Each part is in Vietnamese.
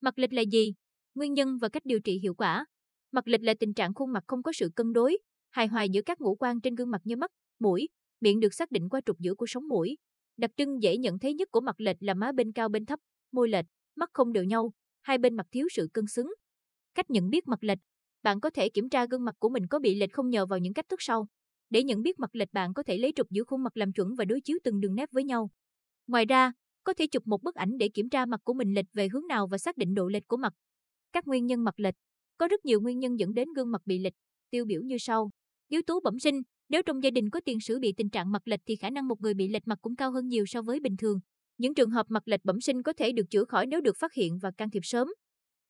Mặt lệch là gì? Nguyên nhân và cách điều trị hiệu quả. Mặt lệch là tình trạng khuôn mặt không có sự cân đối, hài hòa giữa các ngũ quan trên gương mặt như mắt, mũi, miệng được xác định qua trục giữa của sống mũi. Đặc trưng dễ nhận thấy nhất của mặt lệch là má bên cao bên thấp, môi lệch, mắt không đều nhau, hai bên mặt thiếu sự cân xứng. Cách nhận biết mặt lệch. Bạn có thể kiểm tra gương mặt của mình có bị lệch không nhờ vào những cách thức sau. Để nhận biết mặt lệch bạn có thể lấy trục giữa khuôn mặt làm chuẩn và đối chiếu từng đường nét với nhau. Ngoài ra, có thể chụp một bức ảnh để kiểm tra mặt của mình lệch về hướng nào và xác định độ lệch của mặt. Các nguyên nhân mặt lệch. Có rất nhiều nguyên nhân dẫn đến gương mặt bị lệch, tiêu biểu như sau. Yếu tố bẩm sinh, nếu trong gia đình có tiền sử bị tình trạng mặt lệch thì khả năng một người bị lệch mặt cũng cao hơn nhiều so với bình thường. Những trường hợp mặt lệch bẩm sinh có thể được chữa khỏi nếu được phát hiện và can thiệp sớm.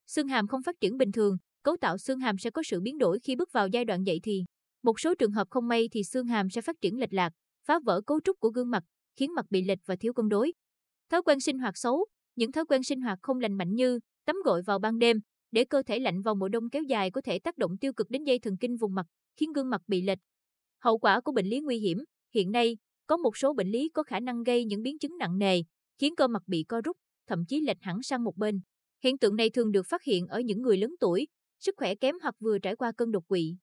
Xương hàm không phát triển bình thường, cấu tạo xương hàm sẽ có sự biến đổi khi bước vào giai đoạn dậy thì. Một số trường hợp không may thì xương hàm sẽ phát triển lệch lạc, phá vỡ cấu trúc của gương mặt, khiến mặt bị lệch và thiếu cân đối. Thói quen sinh hoạt xấu, những thói quen sinh hoạt không lành mạnh như tắm gội vào ban đêm, để cơ thể lạnh vào mùa đông kéo dài có thể tác động tiêu cực đến dây thần kinh vùng mặt, khiến gương mặt bị lệch. Hậu quả của bệnh lý nguy hiểm, hiện nay, có một số bệnh lý có khả năng gây những biến chứng nặng nề, khiến cơ mặt bị co rút, thậm chí lệch hẳn sang một bên. Hiện tượng này thường được phát hiện ở những người lớn tuổi, sức khỏe kém hoặc vừa trải qua cơn đột quỵ.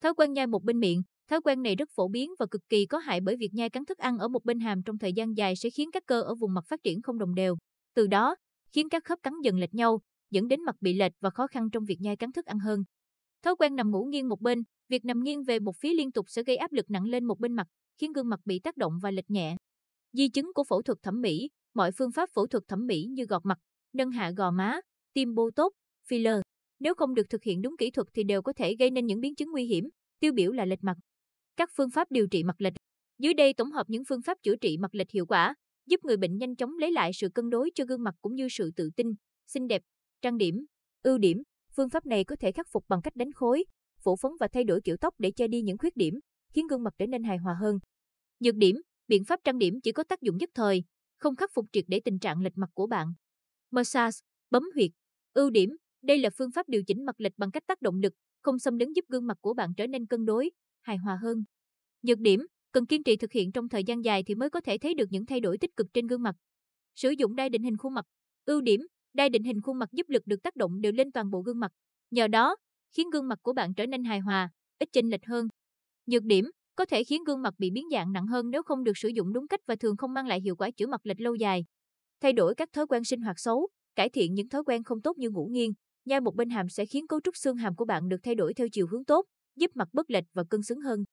Thói quen nhai một bên miệng, thói quen này rất phổ biến và cực kỳ có hại bởi việc nhai cắn thức ăn ở một bên hàm trong thời gian dài sẽ khiến các cơ ở vùng mặt phát triển không đồng đều. Từ đó, khiến các khớp cắn dần lệch nhau, dẫn đến mặt bị lệch và khó khăn trong việc nhai cắn thức ăn hơn. Thói quen nằm ngủ nghiêng một bên, việc nằm nghiêng về một phía liên tục sẽ gây áp lực nặng lên một bên mặt, khiến gương mặt bị tác động và lệch nhẹ. Di chứng của phẫu thuật thẩm mỹ, mọi phương pháp phẫu thuật thẩm mỹ như gọt mặt, nâng hạ gò má, tiêm bô tốt, filler, nếu không được thực hiện đúng kỹ thuật thì đều có thể gây nên những biến chứng nguy hiểm, tiêu biểu là lệch mặt. Các phương pháp điều trị mặt lệch. Dưới đây tổng hợp những phương pháp chữa trị mặt lệch hiệu quả, giúp người bệnh nhanh chóng lấy lại sự cân đối cho gương mặt cũng như sự tự tin, xinh đẹp, trang điểm. Ưu điểm, phương pháp này có thể khắc phục bằng cách đánh khối, phủ phấn và thay đổi kiểu tóc để che đi những khuyết điểm, khiến gương mặt trở nên hài hòa hơn. Nhược điểm, biện pháp trang điểm chỉ có tác dụng nhất thời, không khắc phục triệt để tình trạng lệch mặt của bạn. Massage, bấm huyệt. Ưu điểm, đây là phương pháp điều chỉnh mặt lệch bằng cách tác động lực, không xâm lấn giúp gương mặt của bạn trở nên cân đối, hài hòa hơn. Nhược điểm, cần kiên trì thực hiện trong thời gian dài thì mới có thể thấy được những thay đổi tích cực trên gương mặt. Sử dụng đai định hình khuôn mặt. Ưu điểm, đai định hình khuôn mặt giúp lực được tác động đều lên toàn bộ gương mặt. Nhờ đó, khiến gương mặt của bạn trở nên hài hòa, ít chênh lệch hơn. Nhược điểm, có thể khiến gương mặt bị biến dạng nặng hơn nếu không được sử dụng đúng cách và thường không mang lại hiệu quả chữa mặt lệch lâu dài. Thay đổi các thói quen sinh hoạt xấu, cải thiện những thói quen không tốt như ngủ nghiêng, nhai một bên hàm sẽ khiến cấu trúc xương hàm của bạn được thay đổi theo chiều hướng tốt, giúp mặt bất lệch và cân xứng hơn.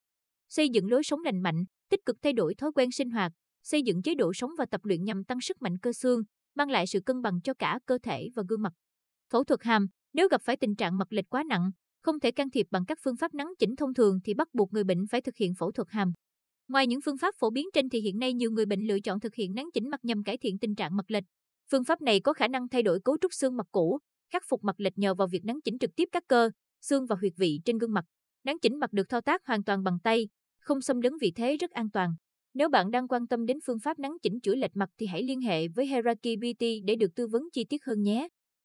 Xây dựng lối sống lành mạnh, tích cực thay đổi thói quen sinh hoạt, xây dựng chế độ sống và tập luyện nhằm tăng sức mạnh cơ xương, mang lại sự cân bằng cho cả cơ thể và gương mặt. Phẫu thuật hàm, nếu gặp phải tình trạng mặt lệch quá nặng, không thể can thiệp bằng các phương pháp nắng chỉnh thông thường thì bắt buộc người bệnh phải thực hiện phẫu thuật hàm. Ngoài những phương pháp phổ biến trên thì hiện nay nhiều người bệnh lựa chọn thực hiện nắng chỉnh mặt nhằm cải thiện tình trạng mặt lệch. Phương pháp này có khả năng thay đổi cấu trúc xương mặt cũ, khắc phục mặt lệch nhờ vào việc nắng chỉnh trực tiếp các cơ, xương và huyệt vị trên gương mặt nắn chỉnh mặt được thao tác hoàn toàn bằng tay, không xâm lấn vị thế rất an toàn. Nếu bạn đang quan tâm đến phương pháp nắng chỉnh chuỗi lệch mặt thì hãy liên hệ với Heraki Beauty để được tư vấn chi tiết hơn nhé.